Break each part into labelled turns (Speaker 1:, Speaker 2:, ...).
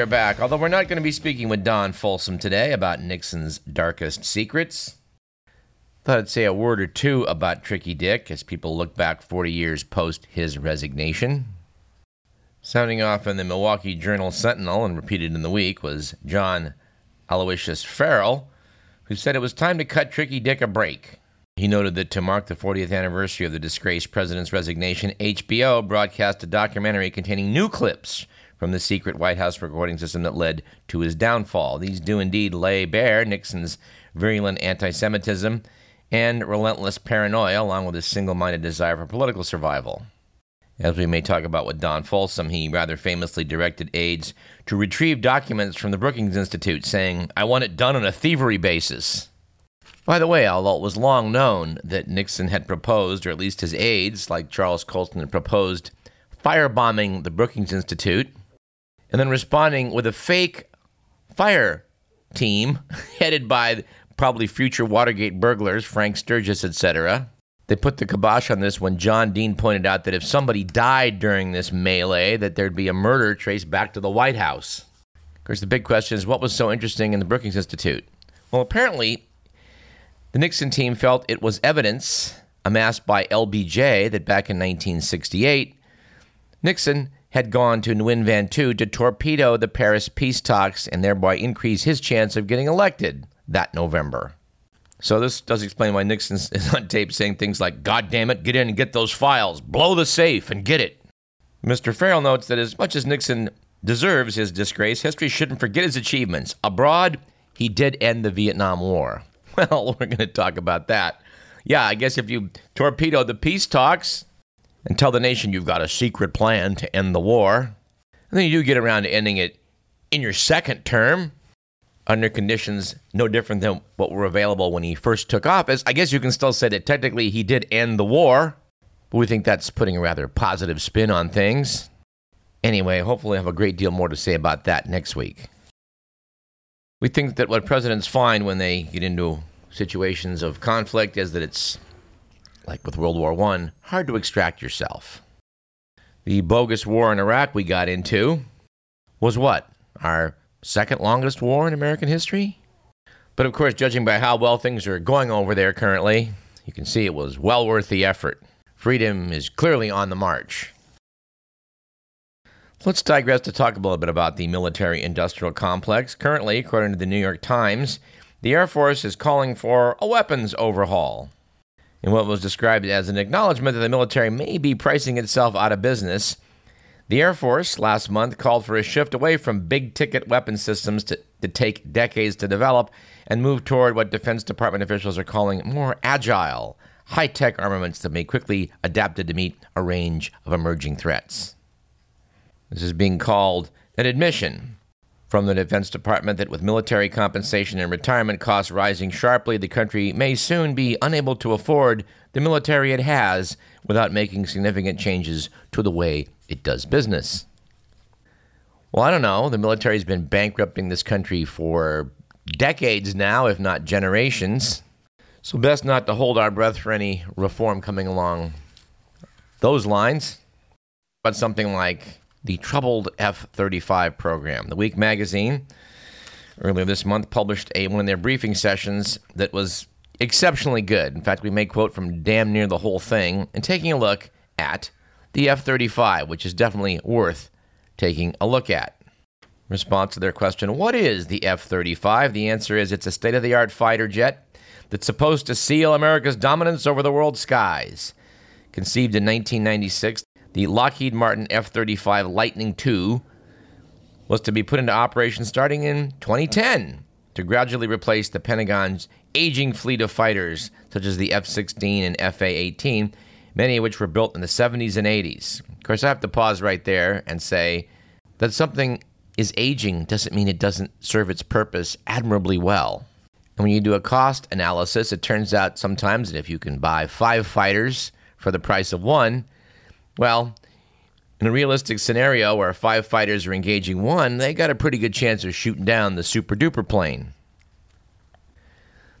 Speaker 1: are back. Although we're not going to be speaking with Don Fulsom today about Nixon's darkest secrets. I thought I'd say a word or two about Tricky Dick as people look back 40 years post his resignation. Sounding off in the Milwaukee Journal Sentinel and repeated in the week was John Aloysius Farrell, who said it was time to cut Tricky Dick a break. He noted that to mark the 40th anniversary of the disgraced president's resignation, HBO broadcast a documentary containing new clips from the secret White House recording system that led to his downfall. These do indeed lay bare Nixon's virulent anti Semitism and relentless paranoia, along with his single minded desire for political survival. As we may talk about with Don Fulsom, he rather famously directed aides to retrieve documents from the Brookings Institute, saying, I want it done on a thievery basis. By the way, although it was long known that Nixon had proposed, or at least his aides, like Charles Colson, had proposed firebombing the Brookings Institute, and then responding with a fake fire team headed by probably future Watergate burglars, Frank Sturgis, etc. They put the kibosh on this when John Dean pointed out that if somebody died during this melee, that there'd be a murder traced back to the White House. Of course, the big question is what was so interesting in the Brookings Institute? Well, apparently, the Nixon team felt it was evidence amassed by LBJ that back in 1968, Nixon had gone to Nguyen Van Thieu to torpedo the Paris peace talks and thereby increase his chance of getting elected that November. So this does explain why Nixon is on tape saying things like, God damn it, get in and get those files, blow the safe and get it. Mr. Farrell notes that as much as Nixon deserves his disgrace, history shouldn't forget his achievements. Abroad, he did end the Vietnam War. Well, we're going to talk about that. Yeah, I guess if you torpedo the peace talks and tell the nation you've got a secret plan to end the war, and then you do get around to ending it in your second term, under conditions no different than what were available when he first took office. I guess you can still say that technically he did end the war, but we think that's putting a rather positive spin on things. Anyway, hopefully, I have a great deal more to say about that next week. We think that what presidents find when they get into situations of conflict is that it's, like with World War I, hard to extract yourself. The bogus war in Iraq we got into was what? Our second longest war in American history. But of course, judging by how well things are going over there currently, you can see it was well worth the effort. Freedom is clearly on the march. Let's digress to talk a little bit about the military industrial complex. Currently, according to the New York Times, the Air Force is calling for a weapons overhaul. In what was described as an acknowledgement that the military may be pricing itself out of business, the Air Force last month called for a shift away from big ticket weapon systems to, to take decades to develop and move toward what Defense Department officials are calling more agile, high tech armaments that may quickly adapted to meet a range of emerging threats. This is being called an admission from the Defense Department that with military compensation and retirement costs rising sharply, the country may soon be unable to afford the military it has without making significant changes to the way it does business. Well, I don't know. The military's been bankrupting this country for decades now, if not generations. So, best not to hold our breath for any reform coming along those lines. But something like the troubled F 35 program. The Week magazine earlier this month published a, one of their briefing sessions that was exceptionally good. In fact, we may quote from damn near the whole thing and taking a look at the F 35, which is definitely worth taking a look at. Response to their question What is the F 35? The answer is it's a state of the art fighter jet that's supposed to seal America's dominance over the world's skies. Conceived in 1996, the Lockheed Martin F 35 Lightning II was to be put into operation starting in 2010 to gradually replace the Pentagon's aging fleet of fighters, such as the F 16 and FA 18, many of which were built in the 70s and 80s. Of course, I have to pause right there and say that something is aging doesn't mean it doesn't serve its purpose admirably well. And when you do a cost analysis, it turns out sometimes that if you can buy five fighters for the price of one, well, in a realistic scenario where five fighters are engaging one, they got a pretty good chance of shooting down the super duper plane.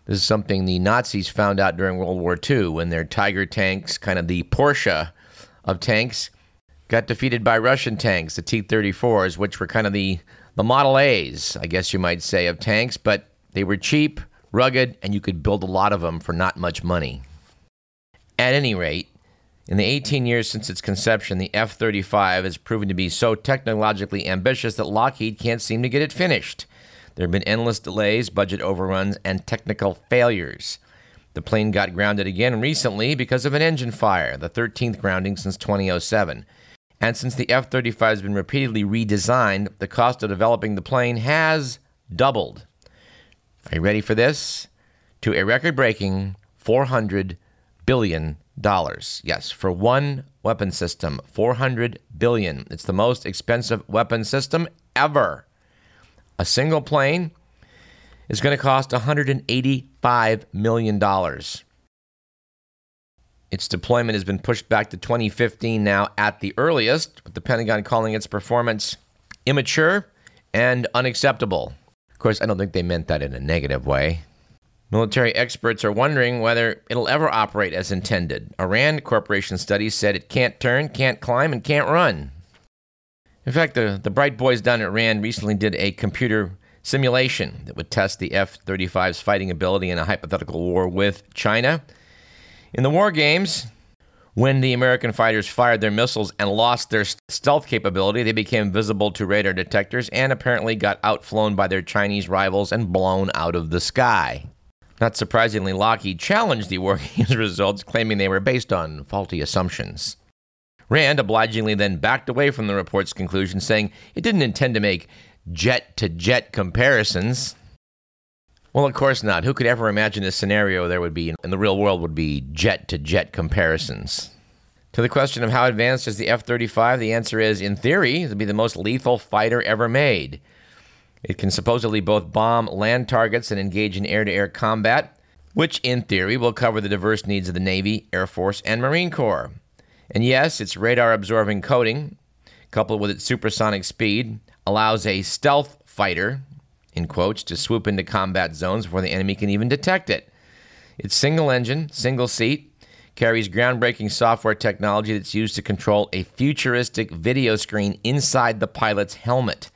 Speaker 1: This is something the Nazis found out during World War II when their Tiger tanks, kind of the Porsche of tanks, got defeated by Russian tanks, the T 34s, which were kind of the, the Model A's, I guess you might say, of tanks, but they were cheap, rugged, and you could build a lot of them for not much money. At any rate, in the 18 years since its conception, the F 35 has proven to be so technologically ambitious that Lockheed can't seem to get it finished. There have been endless delays, budget overruns, and technical failures. The plane got grounded again recently because of an engine fire, the 13th grounding since 2007. And since the F 35 has been repeatedly redesigned, the cost of developing the plane has doubled. Are you ready for this? To a record breaking $400 billion. Yes, for one weapon system, $400 billion. It's the most expensive weapon system ever. A single plane is going to cost $185 million. Its deployment has been pushed back to 2015 now at the earliest, with the Pentagon calling its performance immature and unacceptable. Of course, I don't think they meant that in a negative way. Military experts are wondering whether it'll ever operate as intended. A RAND Corporation study said it can't turn, can't climb, and can't run. In fact, the, the bright boys down at RAND recently did a computer simulation that would test the F 35's fighting ability in a hypothetical war with China. In the war games, when the American fighters fired their missiles and lost their stealth capability, they became visible to radar detectors and apparently got outflown by their Chinese rivals and blown out of the sky. Not surprisingly, Lockheed challenged the games results, claiming they were based on faulty assumptions. Rand obligingly then backed away from the report's conclusion, saying it didn't intend to make jet to jet comparisons. Well, of course not. Who could ever imagine a scenario there would be in the real world would be jet to jet comparisons? To the question of how advanced is the F 35, the answer is in theory, it would be the most lethal fighter ever made. It can supposedly both bomb land targets and engage in air to air combat, which in theory will cover the diverse needs of the Navy, Air Force, and Marine Corps. And yes, its radar absorbing coating, coupled with its supersonic speed, allows a stealth fighter, in quotes, to swoop into combat zones before the enemy can even detect it. It's single engine, single seat, carries groundbreaking software technology that's used to control a futuristic video screen inside the pilot's helmet.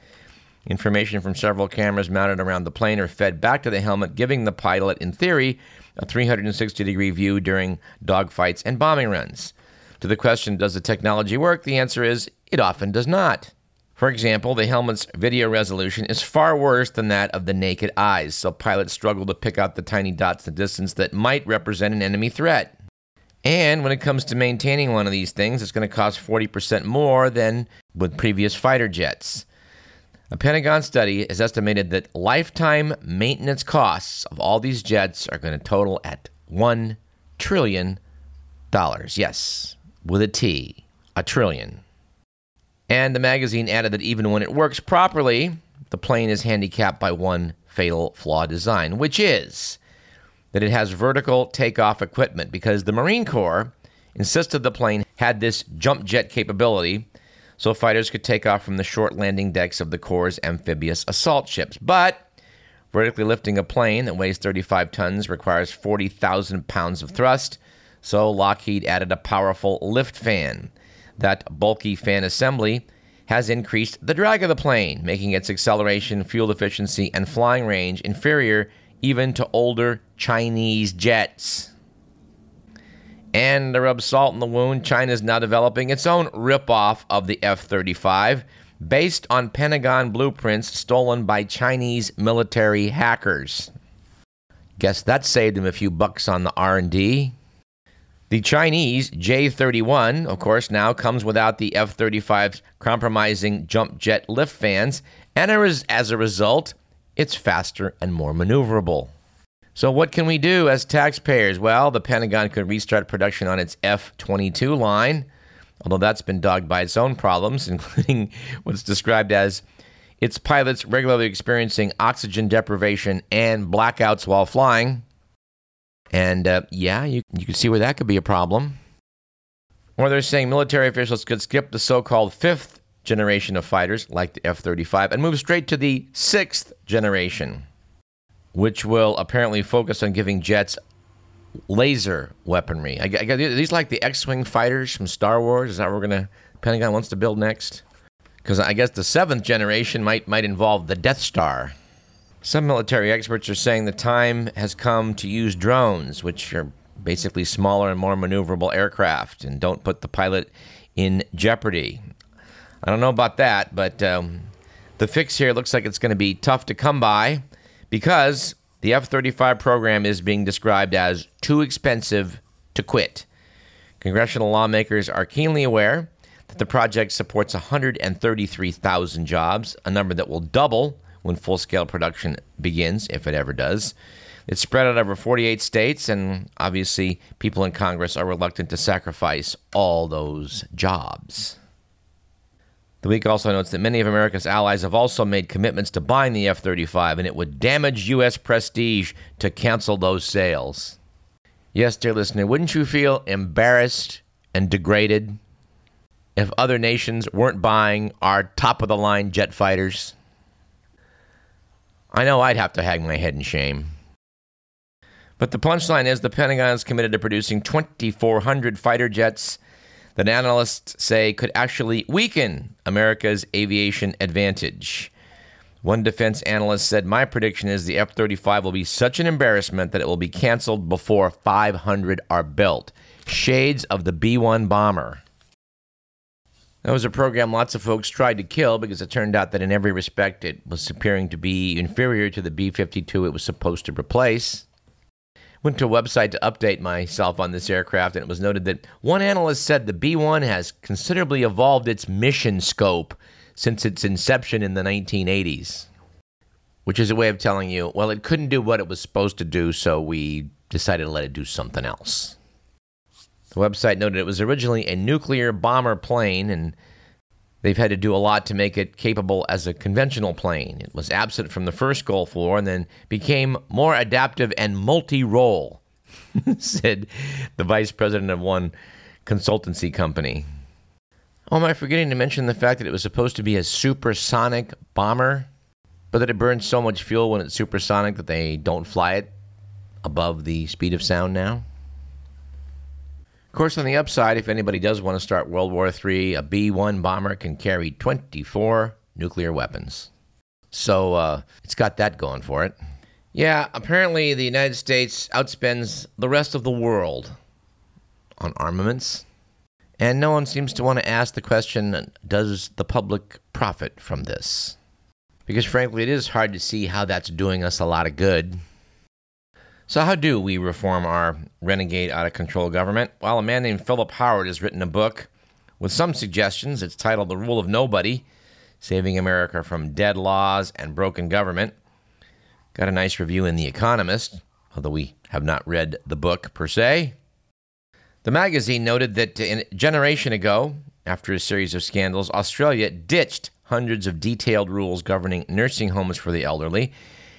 Speaker 1: Information from several cameras mounted around the plane are fed back to the helmet, giving the pilot, in theory, a 360 degree view during dogfights and bombing runs. To the question, does the technology work? The answer is, it often does not. For example, the helmet's video resolution is far worse than that of the naked eyes, so pilots struggle to pick out the tiny dots in the distance that might represent an enemy threat. And when it comes to maintaining one of these things, it's going to cost 40% more than with previous fighter jets. A Pentagon study has estimated that lifetime maintenance costs of all these jets are going to total at $1 trillion. Yes, with a T, a trillion. And the magazine added that even when it works properly, the plane is handicapped by one fatal flaw design, which is that it has vertical takeoff equipment because the Marine Corps insisted the plane had this jump jet capability so fighters could take off from the short landing decks of the Corps' amphibious assault ships. But vertically lifting a plane that weighs 35 tons requires 40,000 pounds of thrust, so Lockheed added a powerful lift fan that bulky fan assembly has increased the drag of the plane, making its acceleration, fuel efficiency, and flying range inferior even to older Chinese jets. And to rub salt in the wound, China is now developing its own ripoff of the F 35 based on Pentagon blueprints stolen by Chinese military hackers. Guess that saved them a few bucks on the R&D. The Chinese J 31, of course, now comes without the F 35's compromising jump jet lift fans, and as a result, it's faster and more maneuverable. So, what can we do as taxpayers? Well, the Pentagon could restart production on its F 22 line, although that's been dogged by its own problems, including what's described as its pilots regularly experiencing oxygen deprivation and blackouts while flying. And uh, yeah, you, you can see where that could be a problem. Or they're saying military officials could skip the so called fifth generation of fighters, like the F 35, and move straight to the sixth generation, which will apparently focus on giving jets laser weaponry. I, I, these like the X Wing fighters from Star Wars? Is that what we're to, Pentagon wants to build next? Because I guess the seventh generation might, might involve the Death Star. Some military experts are saying the time has come to use drones, which are basically smaller and more maneuverable aircraft, and don't put the pilot in jeopardy. I don't know about that, but um, the fix here looks like it's going to be tough to come by because the F 35 program is being described as too expensive to quit. Congressional lawmakers are keenly aware that the project supports 133,000 jobs, a number that will double when full scale production begins, if it ever does. It's spread out over 48 states, and obviously, people in Congress are reluctant to sacrifice all those jobs. The week also notes that many of America's allies have also made commitments to buying the F 35, and it would damage U.S. prestige to cancel those sales. Yes, dear listener, wouldn't you feel embarrassed and degraded if other nations weren't buying our top of the line jet fighters? I know I'd have to hang my head in shame. But the punchline is the Pentagon is committed to producing 2,400 fighter jets that analysts say could actually weaken America's aviation advantage. One defense analyst said, My prediction is the F 35 will be such an embarrassment that it will be canceled before 500 are built. Shades of the B 1 bomber. That was a program lots of folks tried to kill because it turned out that in every respect it was appearing to be inferior to the B 52 it was supposed to replace. Went to a website to update myself on this aircraft, and it was noted that one analyst said the B 1 has considerably evolved its mission scope since its inception in the 1980s, which is a way of telling you, well, it couldn't do what it was supposed to do, so we decided to let it do something else. The website noted it was originally a nuclear bomber plane, and they've had to do a lot to make it capable as a conventional plane. It was absent from the first Gulf War and then became more adaptive and multi role, said the vice president of one consultancy company. Oh, am I forgetting to mention the fact that it was supposed to be a supersonic bomber, but that it burns so much fuel when it's supersonic that they don't fly it above the speed of sound now? Of course, on the upside, if anybody does want to start World War III, a B 1 bomber can carry 24 nuclear weapons. So uh, it's got that going for it. Yeah, apparently the United States outspends the rest of the world on armaments. And no one seems to want to ask the question does the public profit from this? Because frankly, it is hard to see how that's doing us a lot of good. So, how do we reform our renegade, out of control government? Well, a man named Philip Howard has written a book with some suggestions. It's titled The Rule of Nobody Saving America from Dead Laws and Broken Government. Got a nice review in The Economist, although we have not read the book per se. The magazine noted that a generation ago, after a series of scandals, Australia ditched hundreds of detailed rules governing nursing homes for the elderly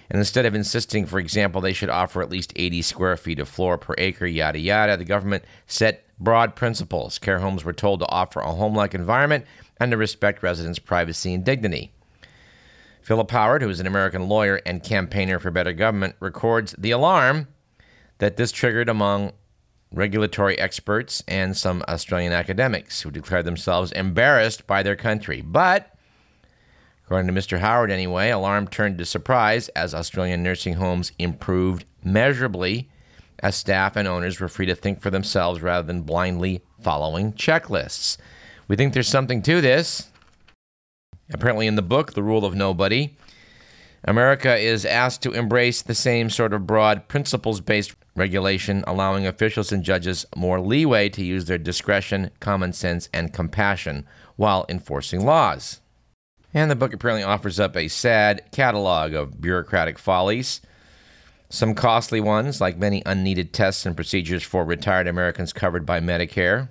Speaker 1: and instead of insisting, for example, they should offer at least 80 square feet of floor per acre, yada yada, the government set broad principles. Care homes were told to offer a home like environment and to respect residents' privacy and dignity. Philip Howard, who is an American lawyer and campaigner for better government, records the alarm that this triggered among regulatory experts and some Australian academics who declared themselves embarrassed by their country. But According to Mr. Howard, anyway, alarm turned to surprise as Australian nursing homes improved measurably as staff and owners were free to think for themselves rather than blindly following checklists. We think there's something to this. Apparently, in the book, The Rule of Nobody, America is asked to embrace the same sort of broad principles based regulation, allowing officials and judges more leeway to use their discretion, common sense, and compassion while enforcing laws. And the book apparently offers up a sad catalog of bureaucratic follies. Some costly ones, like many unneeded tests and procedures for retired Americans covered by Medicare.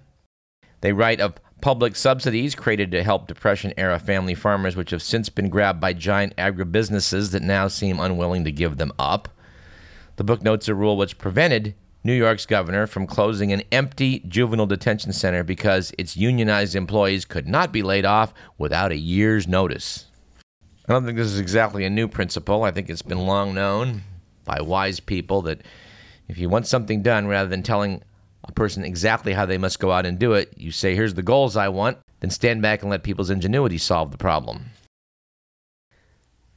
Speaker 1: They write of public subsidies created to help Depression era family farmers, which have since been grabbed by giant agribusinesses that now seem unwilling to give them up. The book notes a rule which prevented New York's governor from closing an empty juvenile detention center because its unionized employees could not be laid off without a year's notice. I don't think this is exactly a new principle. I think it's been long known by wise people that if you want something done, rather than telling a person exactly how they must go out and do it, you say, Here's the goals I want. then stand back and let people's ingenuity solve the problem.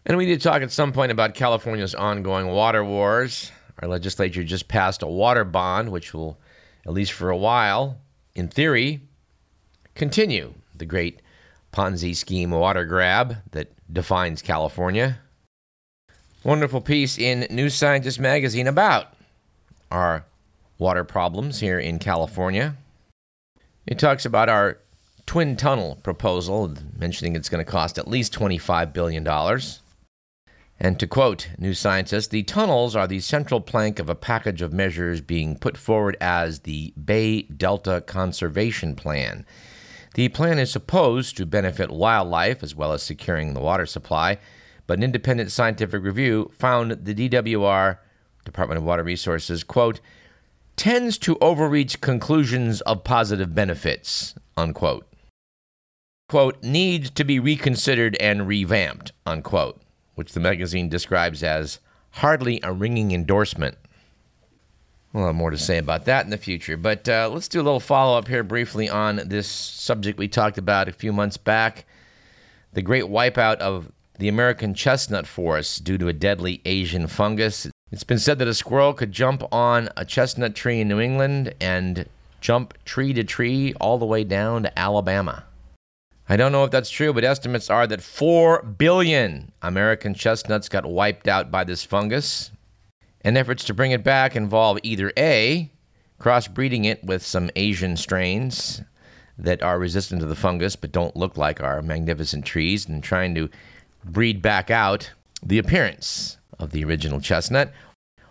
Speaker 1: And we need to talk at some point about California's ongoing water wars. Our legislature just passed a water bond, which will, at least for a while, in theory, continue the great Ponzi scheme water grab that defines California. Wonderful piece in New Scientist magazine about our water problems here in California. It talks about our twin tunnel proposal, mentioning it's going to cost at least $25 billion. And to quote New Scientist, the tunnels are the central plank of a package of measures being put forward as the Bay Delta Conservation Plan. The plan is supposed to benefit wildlife as well as securing the water supply, but an independent scientific review found the DWR, Department of Water Resources, quote, tends to overreach conclusions of positive benefits, unquote. Quote, needs to be reconsidered and revamped, unquote which the magazine describes as hardly a ringing endorsement. We'll have more to say about that in the future. But uh, let's do a little follow up here briefly on this subject we talked about a few months back the great wipeout of the American chestnut forest due to a deadly Asian fungus. It's been said that a squirrel could jump on a chestnut tree in New England and jump tree to tree all the way down to Alabama. I don't know if that's true, but estimates are that 4 billion American chestnuts got wiped out by this fungus. And efforts to bring it back involve either A, crossbreeding it with some Asian strains that are resistant to the fungus but don't look like our magnificent trees, and trying to breed back out the appearance of the original chestnut.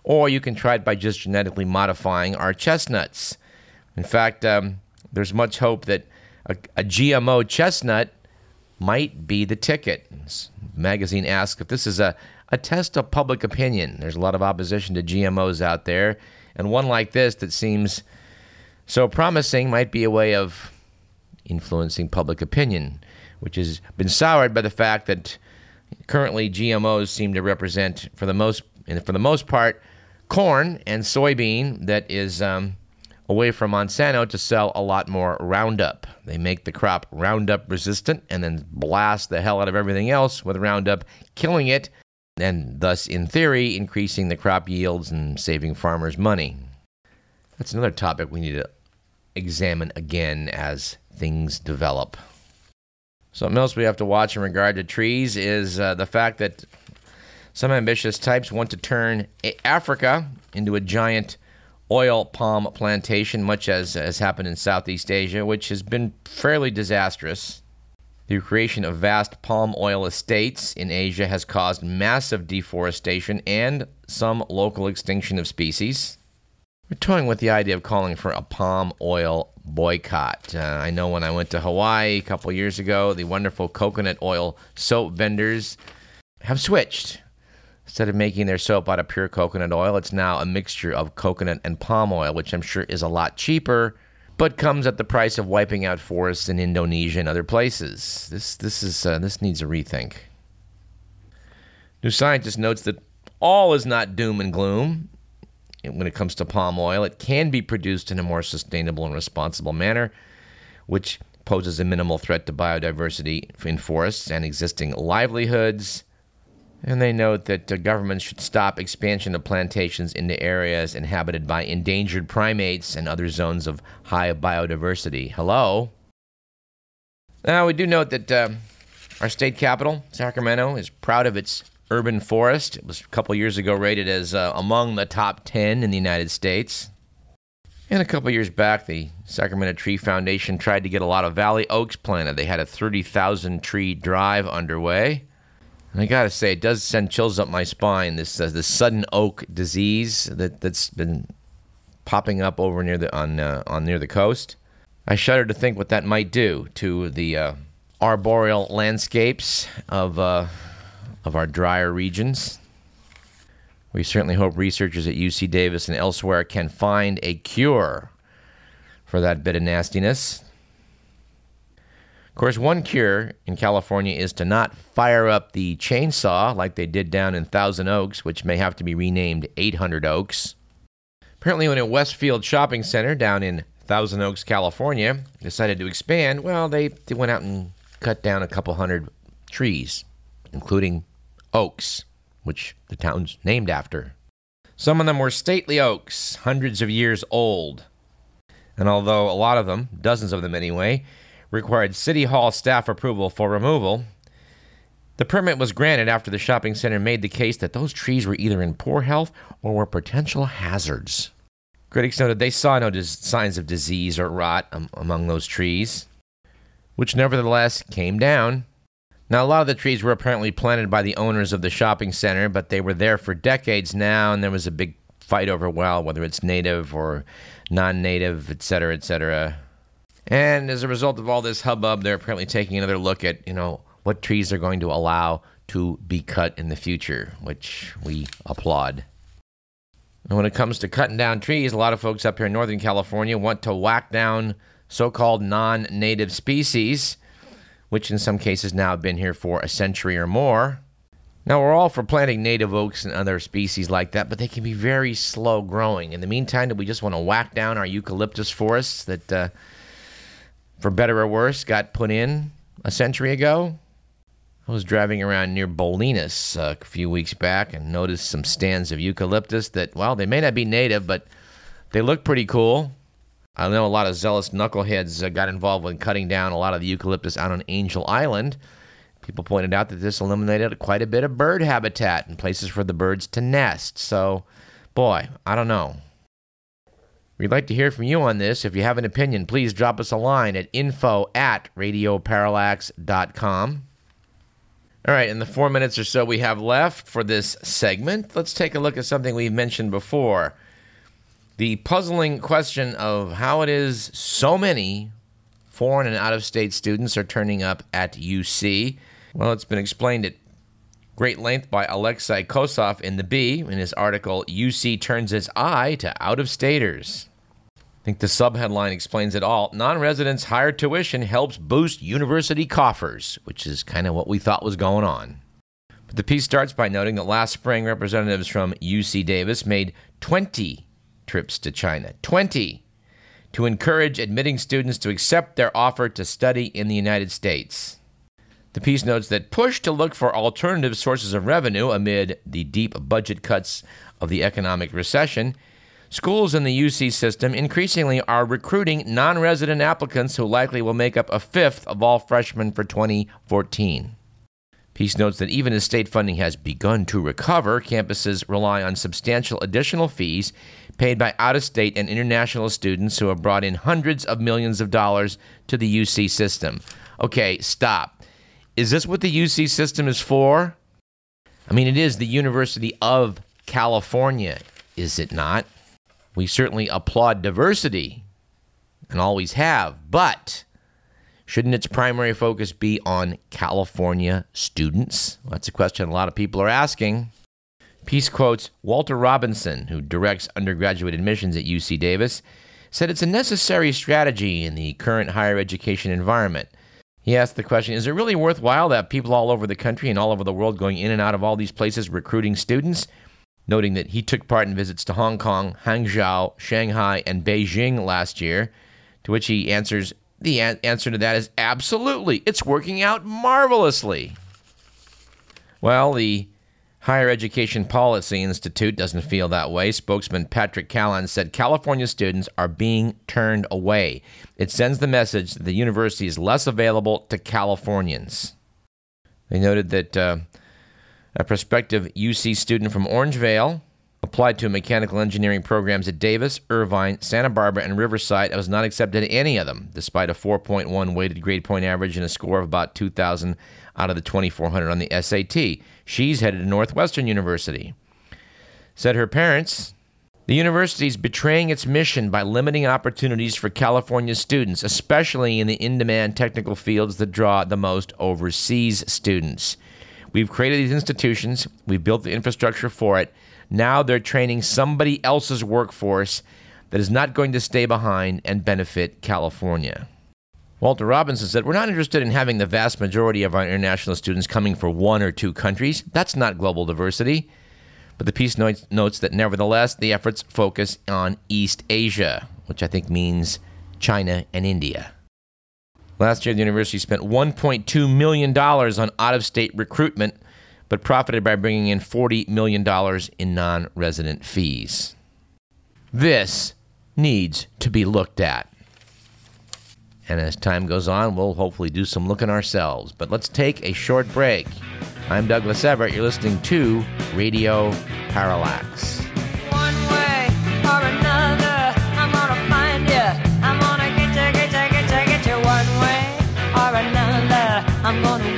Speaker 1: Or you can try it by just genetically modifying our chestnuts. In fact, um, there's much hope that a, a GMO chestnut might be the ticket. This magazine asks if this is a, a test of public opinion. There's a lot of opposition to GMOs out there, and one like this that seems so promising might be a way of influencing public opinion, which has been soured by the fact that currently GMOs seem to represent, for the most, for the most part, corn and soybean that is um, away from Monsanto to sell a lot more Roundup. They make the crop Roundup resistant and then blast the hell out of everything else with Roundup, killing it, and thus, in theory, increasing the crop yields and saving farmers money. That's another topic we need to examine again as things develop. Something else we have to watch in regard to trees is uh, the fact that some ambitious types want to turn Africa into a giant oil palm plantation, much as has happened in Southeast Asia, which has been fairly disastrous. The creation of vast palm oil estates in Asia has caused massive deforestation and some local extinction of species. We're toying with the idea of calling for a palm oil boycott. Uh, I know when I went to Hawaii a couple years ago, the wonderful coconut oil soap vendors have switched Instead of making their soap out of pure coconut oil, it's now a mixture of coconut and palm oil, which I'm sure is a lot cheaper, but comes at the price of wiping out forests in Indonesia and other places. This this is uh, this needs a rethink. New Scientist notes that all is not doom and gloom when it comes to palm oil. It can be produced in a more sustainable and responsible manner, which poses a minimal threat to biodiversity in forests and existing livelihoods. And they note that uh, governments should stop expansion of plantations into areas inhabited by endangered primates and other zones of high biodiversity. Hello? Now, we do note that uh, our state capital, Sacramento, is proud of its urban forest. It was a couple years ago rated as uh, among the top 10 in the United States. And a couple years back, the Sacramento Tree Foundation tried to get a lot of valley oaks planted. They had a 30,000 tree drive underway. I gotta say, it does send chills up my spine. This uh, sudden oak disease that that's been popping up over near the on uh, on near the coast. I shudder to think what that might do to the uh, arboreal landscapes of uh, of our drier regions. We certainly hope researchers at UC Davis and elsewhere can find a cure for that bit of nastiness. Of course, one cure in California is to not fire up the chainsaw like they did down in Thousand Oaks, which may have to be renamed 800 Oaks. Apparently, when a Westfield shopping center down in Thousand Oaks, California, decided to expand, well, they, they went out and cut down a couple hundred trees, including oaks, which the town's named after. Some of them were stately oaks, hundreds of years old. And although a lot of them, dozens of them anyway, required City Hall staff approval for removal, the permit was granted after the shopping center made the case that those trees were either in poor health or were potential hazards. Critics noted they saw no dis- signs of disease or rot um, among those trees, which nevertheless came down. Now, a lot of the trees were apparently planted by the owners of the shopping center, but they were there for decades now, and there was a big fight over, well, whether it's native or non native, et cetera, et cetera. And as a result of all this hubbub, they're apparently taking another look at, you know, what trees they're going to allow to be cut in the future, which we applaud. And when it comes to cutting down trees, a lot of folks up here in Northern California want to whack down so called non native species, which in some cases now have been here for a century or more. Now, we're all for planting native oaks and other species like that, but they can be very slow growing. In the meantime, we just want to whack down our eucalyptus forests that, uh, for better or worse, got put in a century ago? I was driving around near Bolinas a few weeks back and noticed some stands of eucalyptus that, well, they may not be native, but they look pretty cool. I know a lot of zealous knuckleheads uh, got involved with cutting down a lot of the eucalyptus out on Angel Island. People pointed out that this eliminated quite a bit of bird habitat and places for the birds to nest. So, boy, I don't know. We'd like to hear from you on this. If you have an opinion, please drop us a line at info at radioparallax.com. All right, in the four minutes or so we have left for this segment, let's take a look at something we've mentioned before. The puzzling question of how it is so many foreign and out of state students are turning up at UC. Well, it's been explained at great length by Alexei Koseff in The Bee in his article, UC Turns Its Eye to Out of Staters I think the subheadline explains it all. Non residents higher tuition helps boost university coffers, which is kind of what we thought was going on. But the piece starts by noting that last spring, representatives from UC Davis made 20 trips to China. 20! To encourage admitting students to accept their offer to study in the United States. The piece notes that push to look for alternative sources of revenue amid the deep budget cuts of the economic recession Schools in the UC system increasingly are recruiting non resident applicants who likely will make up a fifth of all freshmen for 2014. Piece notes that even as state funding has begun to recover, campuses rely on substantial additional fees paid by out of state and international students who have brought in hundreds of millions of dollars to the UC system. Okay, stop. Is this what the UC system is for? I mean, it is the University of California, is it not? We certainly applaud diversity and always have, but shouldn't its primary focus be on California students? Well, that's a question a lot of people are asking. Piece quotes Walter Robinson, who directs undergraduate admissions at UC Davis, said it's a necessary strategy in the current higher education environment. He asked the question Is it really worthwhile that people all over the country and all over the world going in and out of all these places recruiting students? noting that he took part in visits to Hong Kong, Hangzhou, Shanghai, and Beijing last year, to which he answers the an- answer to that is absolutely. It's working out marvelously. Well, the Higher Education Policy Institute doesn't feel that way. Spokesman Patrick Callan said California students are being turned away. It sends the message that the university is less available to Californians. They noted that uh, a prospective UC student from Orangevale applied to mechanical engineering programs at Davis, Irvine, Santa Barbara, and Riverside I was not accepted at any of them, despite a 4.1 weighted grade point average and a score of about 2,000 out of the 2,400 on the SAT. She's headed to Northwestern University. Said her parents, the university is betraying its mission by limiting opportunities for California students, especially in the in demand technical fields that draw the most overseas students. We've created these institutions, we've built the infrastructure for it. Now they're training somebody else's workforce that is not going to stay behind and benefit California. Walter Robinson said, We're not interested in having the vast majority of our international students coming for one or two countries. That's not global diversity. But the piece notes, notes that nevertheless, the efforts focus on East Asia, which I think means China, and India. Last year, the university spent $1.2 million on out of state recruitment, but profited by bringing in $40 million in non resident fees. This needs to be looked at. And as time goes on, we'll hopefully do some looking ourselves. But let's take a short break. I'm Douglas Everett. You're listening to Radio Parallax. I'm gonna